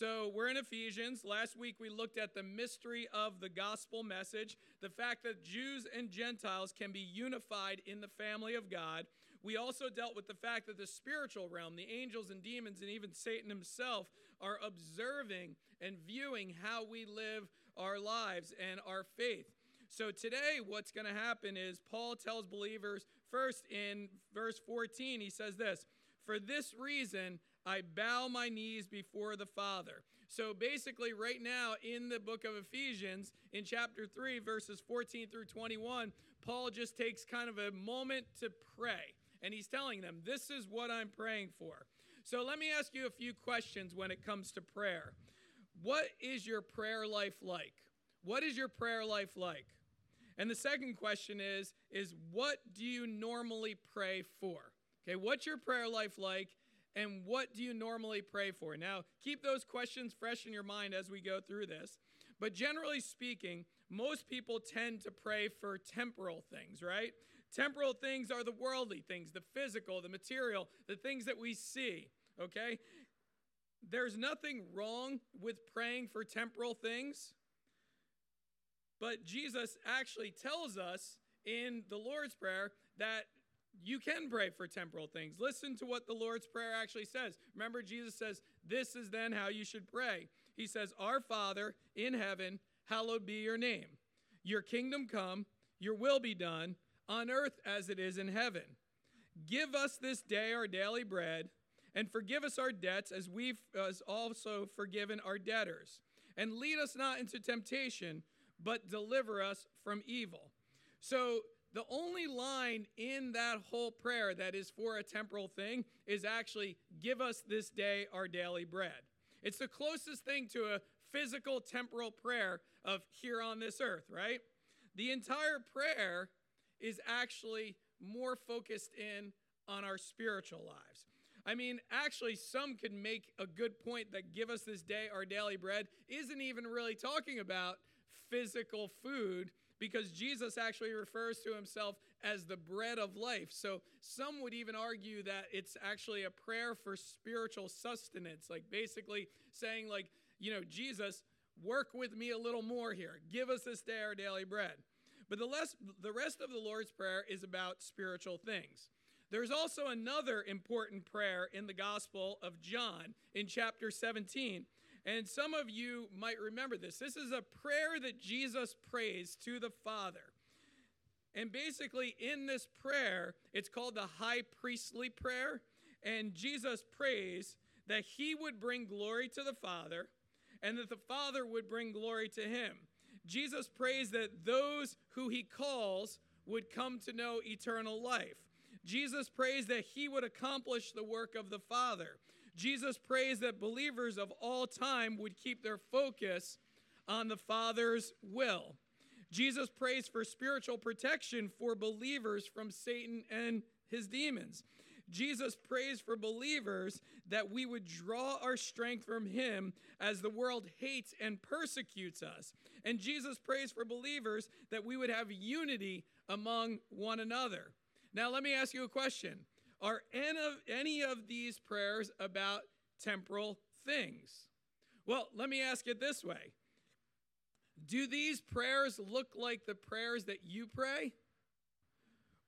So we're in Ephesians. Last week we looked at the mystery of the gospel message, the fact that Jews and Gentiles can be unified in the family of God. We also dealt with the fact that the spiritual realm, the angels and demons, and even Satan himself are observing and viewing how we live our lives and our faith. So today, what's going to happen is Paul tells believers first in verse 14, he says this For this reason, I bow my knees before the Father. So basically, right now in the book of Ephesians, in chapter 3, verses 14 through 21, Paul just takes kind of a moment to pray. And he's telling them, This is what I'm praying for. So let me ask you a few questions when it comes to prayer. What is your prayer life like? What is your prayer life like? And the second question is is what do you normally pray for? Okay, what's your prayer life like and what do you normally pray for? Now, keep those questions fresh in your mind as we go through this. But generally speaking, most people tend to pray for temporal things, right? Temporal things are the worldly things, the physical, the material, the things that we see, okay? There's nothing wrong with praying for temporal things, but Jesus actually tells us in the Lord's Prayer that you can pray for temporal things. Listen to what the Lord's Prayer actually says. Remember, Jesus says, This is then how you should pray. He says, Our Father in heaven, hallowed be your name. Your kingdom come, your will be done, on earth as it is in heaven. Give us this day our daily bread, and forgive us our debts as we've also forgiven our debtors. And lead us not into temptation, but deliver us from evil. So, the only line in that whole prayer that is for a temporal thing is actually, give us this day our daily bread. It's the closest thing to a physical temporal prayer of here on this earth, right? The entire prayer is actually more focused in on our spiritual lives. I mean, actually, some could make a good point that give us this day our daily bread isn't even really talking about physical food because Jesus actually refers to himself as the bread of life. So some would even argue that it's actually a prayer for spiritual sustenance, like basically saying, like, you know, Jesus, work with me a little more here. Give us this day our daily bread. But the, less, the rest of the Lord's Prayer is about spiritual things. There's also another important prayer in the Gospel of John in chapter 17 and some of you might remember this. This is a prayer that Jesus prays to the Father. And basically, in this prayer, it's called the high priestly prayer. And Jesus prays that he would bring glory to the Father and that the Father would bring glory to him. Jesus prays that those who he calls would come to know eternal life. Jesus prays that he would accomplish the work of the Father. Jesus prays that believers of all time would keep their focus on the Father's will. Jesus prays for spiritual protection for believers from Satan and his demons. Jesus prays for believers that we would draw our strength from him as the world hates and persecutes us. And Jesus prays for believers that we would have unity among one another. Now, let me ask you a question are any of, these prayers about temporal things? Well, let me ask it this way Do these prayers look like the prayers that you pray?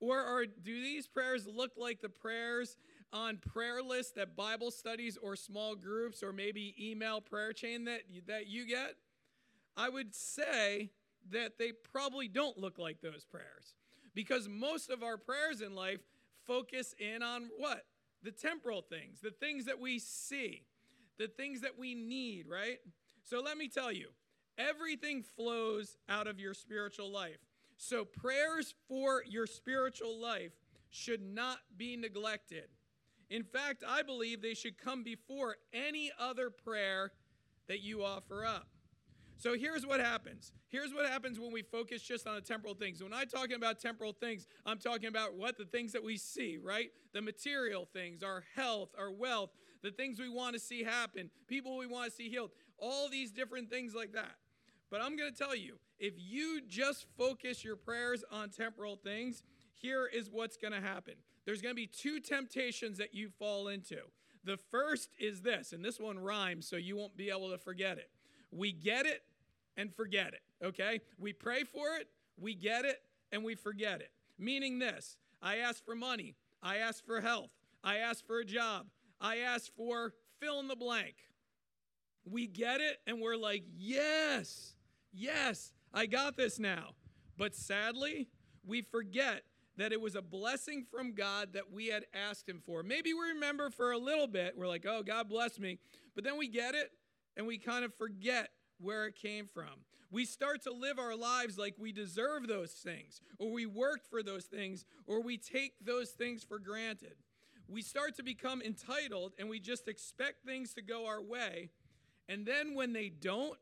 Or are, do these prayers look like the prayers on prayer lists that Bible studies or small groups or maybe email prayer chain that, that you get? I would say that they probably don't look like those prayers because most of our prayers in life focus in on what? The temporal things, the things that we see, the things that we need, right? So let me tell you, everything flows out of your spiritual life. So prayers for your spiritual life should not be neglected. In fact, I believe they should come before any other prayer that you offer up. So here's what happens. Here's what happens when we focus just on the temporal things. When I'm talking about temporal things, I'm talking about what? The things that we see, right? The material things, our health, our wealth, the things we want to see happen, people we want to see healed, all these different things like that. But I'm going to tell you if you just focus your prayers on temporal things, here is what's going to happen. There's going to be two temptations that you fall into. The first is this, and this one rhymes, so you won't be able to forget it. We get it and forget it, okay? We pray for it, we get it, and we forget it. Meaning this I ask for money, I ask for health, I ask for a job, I ask for fill in the blank. We get it, and we're like, yes, yes, I got this now. But sadly, we forget that it was a blessing from God that we had asked Him for. Maybe we remember for a little bit, we're like, oh, God bless me. But then we get it and we kind of forget where it came from. We start to live our lives like we deserve those things, or we worked for those things, or we take those things for granted. We start to become entitled and we just expect things to go our way. And then when they don't,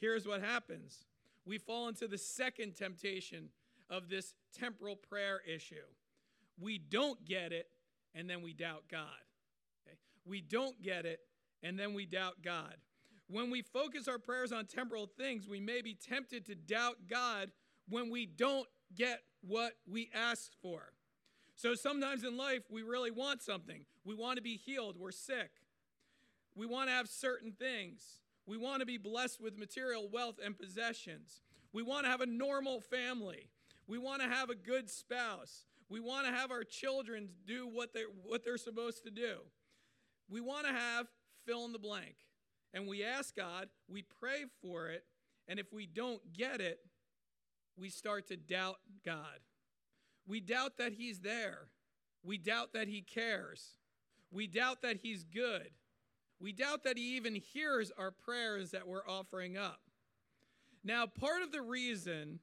here's what happens we fall into the second temptation of this temporal prayer issue. We don't get it, and then we doubt God. Okay? We don't get it, and then we doubt God. When we focus our prayers on temporal things, we may be tempted to doubt God when we don't get what we asked for. So sometimes in life, we really want something. We want to be healed, we're sick. We want to have certain things. We want to be blessed with material wealth and possessions. We want to have a normal family. We want to have a good spouse. We want to have our children do what they're, what they're supposed to do. We want to have fill in the blank. And we ask God, we pray for it, and if we don't get it, we start to doubt God. We doubt that He's there. We doubt that He cares. We doubt that He's good. We doubt that He even hears our prayers that we're offering up. Now, part of the reason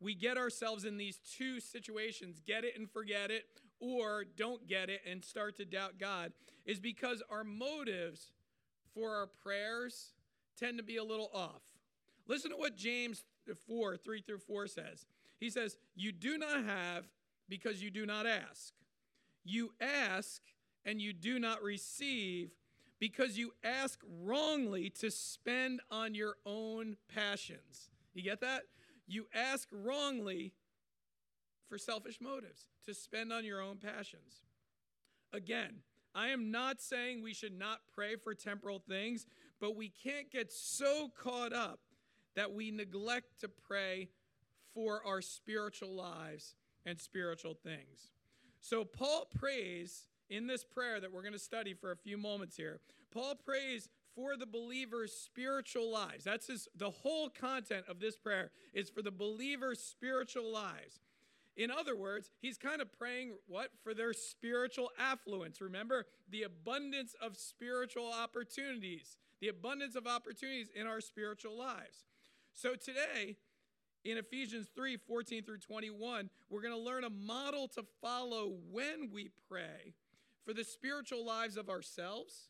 we get ourselves in these two situations get it and forget it, or don't get it and start to doubt God is because our motives for our prayers tend to be a little off. Listen to what James 4 3 through 4 says. He says, You do not have because you do not ask. You ask and you do not receive because you ask wrongly to spend on your own passions. You get that? You ask wrongly for selfish motives, to spend on your own passions. Again, I am not saying we should not pray for temporal things, but we can't get so caught up that we neglect to pray for our spiritual lives and spiritual things. So, Paul prays in this prayer that we're going to study for a few moments here. Paul prays for the believer's spiritual lives. That's his, the whole content of this prayer is for the believer's spiritual lives. In other words, he's kind of praying what? For their spiritual affluence. Remember, the abundance of spiritual opportunities, the abundance of opportunities in our spiritual lives. So today, in Ephesians 3 14 through 21, we're going to learn a model to follow when we pray for the spiritual lives of ourselves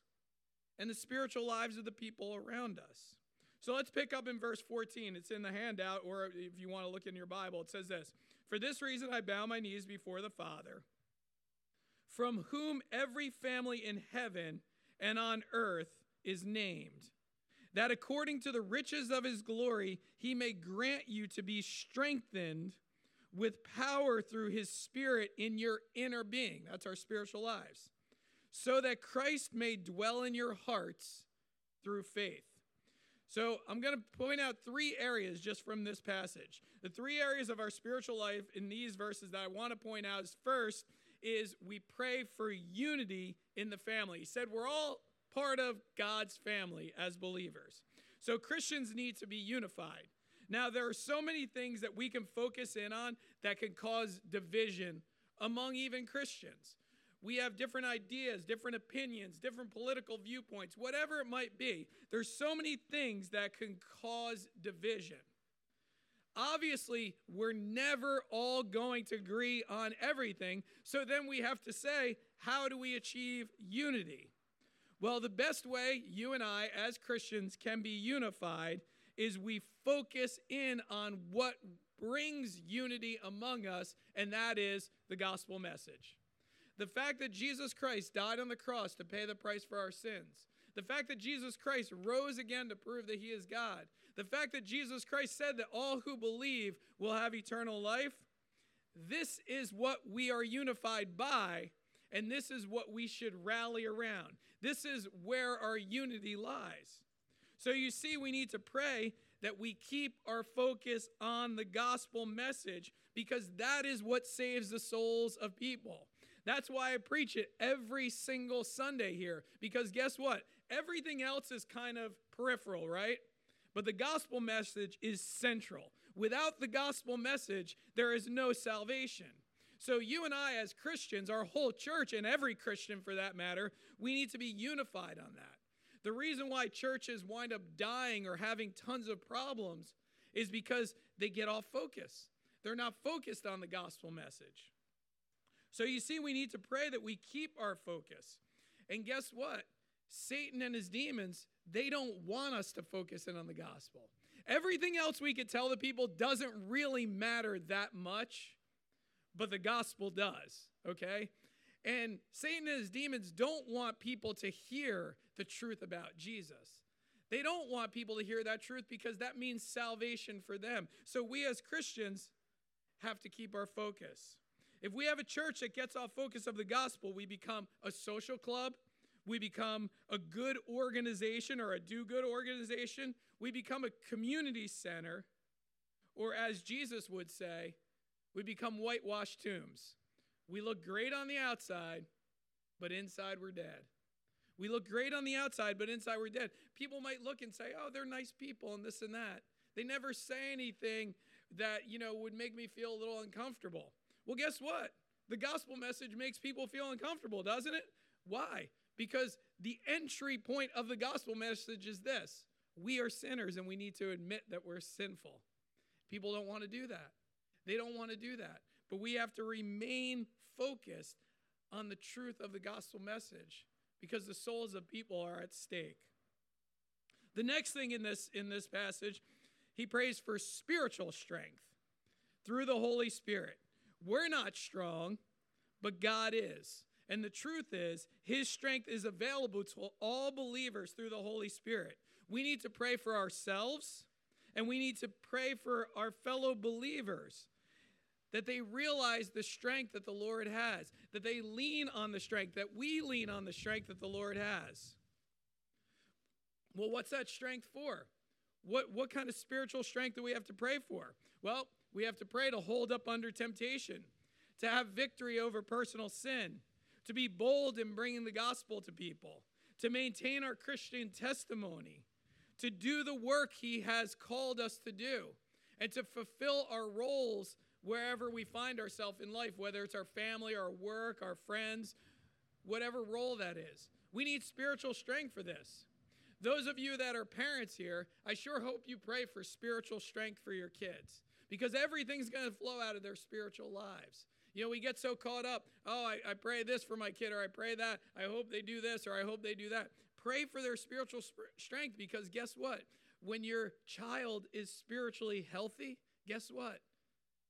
and the spiritual lives of the people around us. So let's pick up in verse 14. It's in the handout, or if you want to look in your Bible, it says this For this reason I bow my knees before the Father, from whom every family in heaven and on earth is named, that according to the riches of his glory he may grant you to be strengthened with power through his Spirit in your inner being. That's our spiritual lives so that Christ may dwell in your hearts through faith. So, I'm going to point out three areas just from this passage. The three areas of our spiritual life in these verses that I want to point out is first is we pray for unity in the family. He said we're all part of God's family as believers. So Christians need to be unified. Now, there are so many things that we can focus in on that can cause division among even Christians. We have different ideas, different opinions, different political viewpoints, whatever it might be. There's so many things that can cause division. Obviously, we're never all going to agree on everything. So then we have to say, how do we achieve unity? Well, the best way you and I, as Christians, can be unified is we focus in on what brings unity among us, and that is the gospel message. The fact that Jesus Christ died on the cross to pay the price for our sins. The fact that Jesus Christ rose again to prove that he is God. The fact that Jesus Christ said that all who believe will have eternal life. This is what we are unified by. And this is what we should rally around. This is where our unity lies. So you see, we need to pray that we keep our focus on the gospel message because that is what saves the souls of people. That's why I preach it every single Sunday here because guess what? Everything else is kind of peripheral, right? But the gospel message is central. Without the gospel message, there is no salvation. So, you and I, as Christians, our whole church, and every Christian for that matter, we need to be unified on that. The reason why churches wind up dying or having tons of problems is because they get off focus. They're not focused on the gospel message. So you see, we need to pray that we keep our focus. And guess what? Satan and his demons, they don't want us to focus in on the gospel. Everything else we could tell the people doesn't really matter that much, but the gospel does, okay? And Satan and his demons don't want people to hear the truth about Jesus. They don't want people to hear that truth because that means salvation for them. So we as Christians have to keep our focus. If we have a church that gets off focus of the gospel, we become a social club, we become a good organization or a do good organization, we become a community center, or as Jesus would say, we become whitewashed tombs. We look great on the outside, but inside we're dead. We look great on the outside, but inside we're dead. People might look and say, oh, they're nice people and this and that. They never say anything that, you know, would make me feel a little uncomfortable. Well, guess what? The gospel message makes people feel uncomfortable, doesn't it? Why? Because the entry point of the gospel message is this we are sinners and we need to admit that we're sinful. People don't want to do that. They don't want to do that. But we have to remain focused on the truth of the gospel message because the souls of people are at stake. The next thing in this in this passage, he prays for spiritual strength through the Holy Spirit. We're not strong, but God is. And the truth is, his strength is available to all believers through the Holy Spirit. We need to pray for ourselves and we need to pray for our fellow believers that they realize the strength that the Lord has, that they lean on the strength, that we lean on the strength that the Lord has. Well, what's that strength for? What, what kind of spiritual strength do we have to pray for? Well, we have to pray to hold up under temptation, to have victory over personal sin, to be bold in bringing the gospel to people, to maintain our Christian testimony, to do the work He has called us to do, and to fulfill our roles wherever we find ourselves in life, whether it's our family, our work, our friends, whatever role that is. We need spiritual strength for this. Those of you that are parents here, I sure hope you pray for spiritual strength for your kids because everything's going to flow out of their spiritual lives. You know, we get so caught up. Oh, I, I, pray this for my kid, or I pray that. I hope they do this, or I hope they do that. Pray for their spiritual sp- strength because guess what? When your child is spiritually healthy, guess what?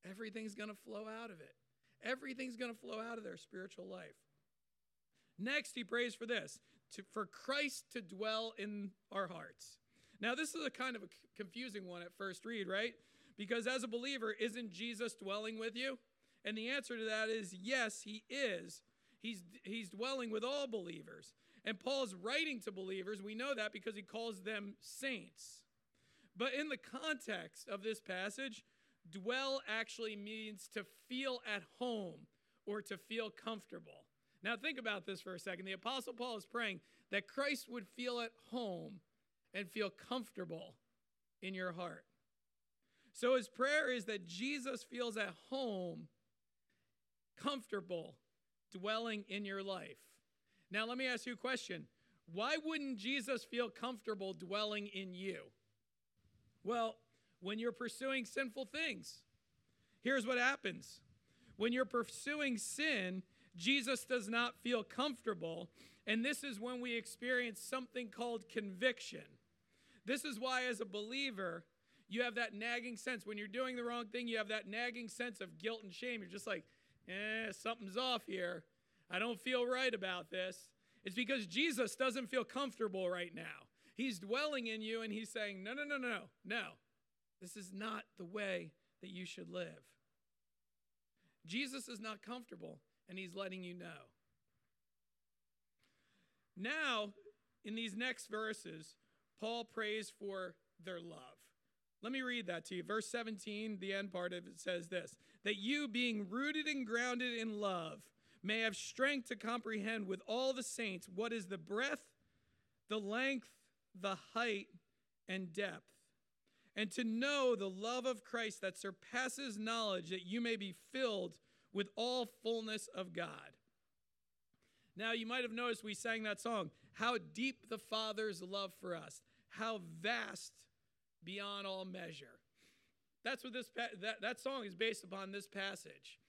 everything's going to flow out of it. Everything's going to flow out of their spiritual life. Next, he prays for this to, for Christ to dwell in our hearts. Now, this is a kind of a confusing one at first read, right? Because as a believer, isn't Jesus dwelling with you? And the answer to that is yes, he is. He's, he's dwelling with all believers. And Paul's writing to believers. We know that because he calls them saints. But in the context of this passage, Dwell actually means to feel at home or to feel comfortable. Now, think about this for a second. The Apostle Paul is praying that Christ would feel at home and feel comfortable in your heart. So, his prayer is that Jesus feels at home, comfortable, dwelling in your life. Now, let me ask you a question. Why wouldn't Jesus feel comfortable dwelling in you? Well, when you're pursuing sinful things. Here's what happens when you're pursuing sin, Jesus does not feel comfortable. And this is when we experience something called conviction. This is why, as a believer, you have that nagging sense. When you're doing the wrong thing, you have that nagging sense of guilt and shame. You're just like, eh, something's off here. I don't feel right about this. It's because Jesus doesn't feel comfortable right now. He's dwelling in you and he's saying, no, no, no, no, no. This is not the way that you should live. Jesus is not comfortable, and he's letting you know. Now, in these next verses, Paul prays for their love. Let me read that to you. Verse 17, the end part of it says this that you, being rooted and grounded in love, may have strength to comprehend with all the saints what is the breadth, the length, the height, and depth, and to know the love of Christ that surpasses knowledge, that you may be filled with all fullness of God. Now, you might have noticed we sang that song, How Deep the Father's Love for Us, how vast beyond all measure. That's what this that, that song is based upon this passage.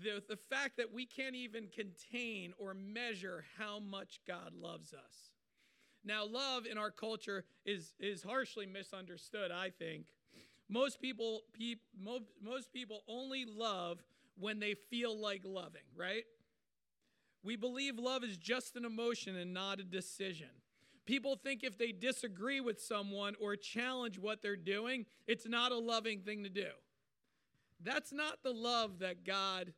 The, the fact that we can't even contain or measure how much God loves us. Now, love in our culture is, is harshly misunderstood, I think. Most people, peop, most, most people only love when they feel like loving, right? We believe love is just an emotion and not a decision. People think if they disagree with someone or challenge what they're doing, it's not a loving thing to do. That's not the love that God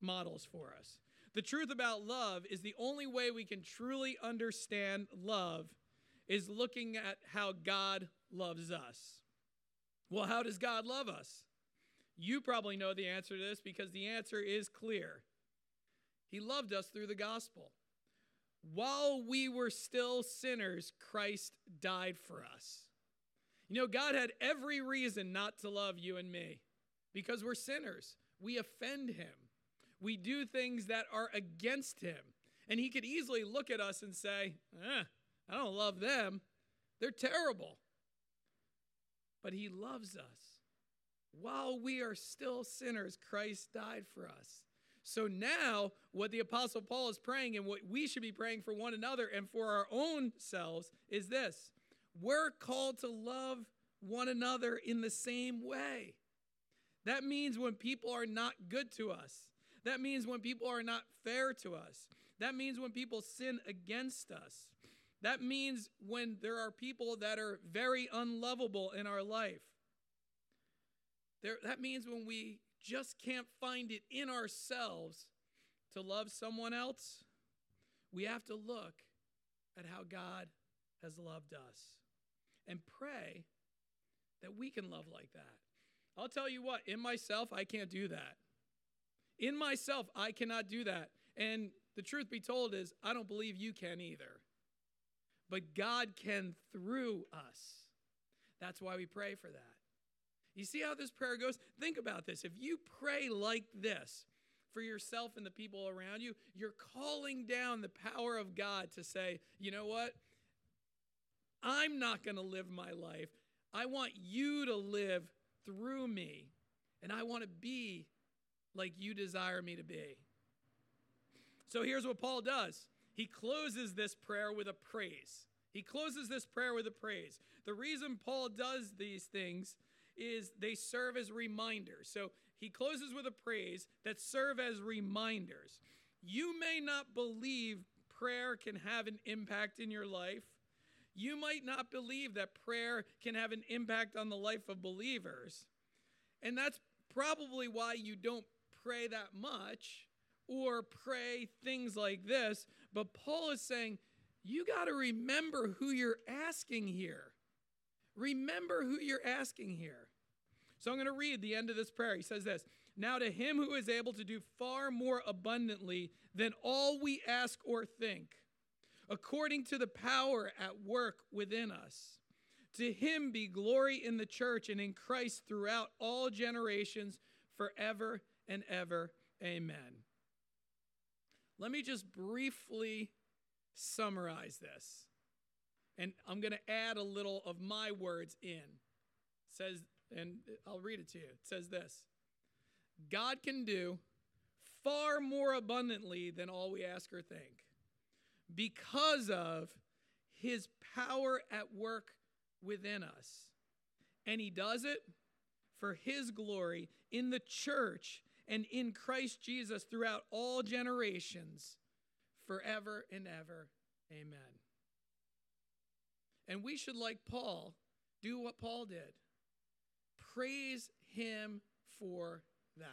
models for us. The truth about love is the only way we can truly understand love is looking at how God loves us. Well, how does God love us? You probably know the answer to this because the answer is clear. He loved us through the gospel. While we were still sinners, Christ died for us. You know, God had every reason not to love you and me because we're sinners. We offend him. We do things that are against him. And he could easily look at us and say, eh, I don't love them. They're terrible. But he loves us. While we are still sinners, Christ died for us. So now, what the Apostle Paul is praying and what we should be praying for one another and for our own selves is this we're called to love one another in the same way. That means when people are not good to us, that means when people are not fair to us, that means when people sin against us. That means when there are people that are very unlovable in our life. There, that means when we just can't find it in ourselves to love someone else, we have to look at how God has loved us and pray that we can love like that. I'll tell you what, in myself, I can't do that. In myself, I cannot do that. And the truth be told is, I don't believe you can either. But God can through us. That's why we pray for that. You see how this prayer goes? Think about this. If you pray like this for yourself and the people around you, you're calling down the power of God to say, you know what? I'm not going to live my life. I want you to live through me, and I want to be like you desire me to be. So here's what Paul does he closes this prayer with a praise. He closes this prayer with a praise. The reason Paul does these things is they serve as reminders. So he closes with a praise that serve as reminders. You may not believe prayer can have an impact in your life. You might not believe that prayer can have an impact on the life of believers. And that's probably why you don't pray that much or pray things like this. But Paul is saying, you got to remember who you're asking here. Remember who you're asking here. So I'm going to read the end of this prayer. He says this Now to him who is able to do far more abundantly than all we ask or think, according to the power at work within us. To him be glory in the church and in Christ throughout all generations, forever and ever. Amen. Let me just briefly summarize this. And I'm going to add a little of my words in. It says and I'll read it to you. It says this God can do far more abundantly than all we ask or think because of his power at work within us. And he does it for his glory in the church and in Christ Jesus throughout all generations, forever and ever. Amen. And we should, like Paul, do what Paul did praise Him for that.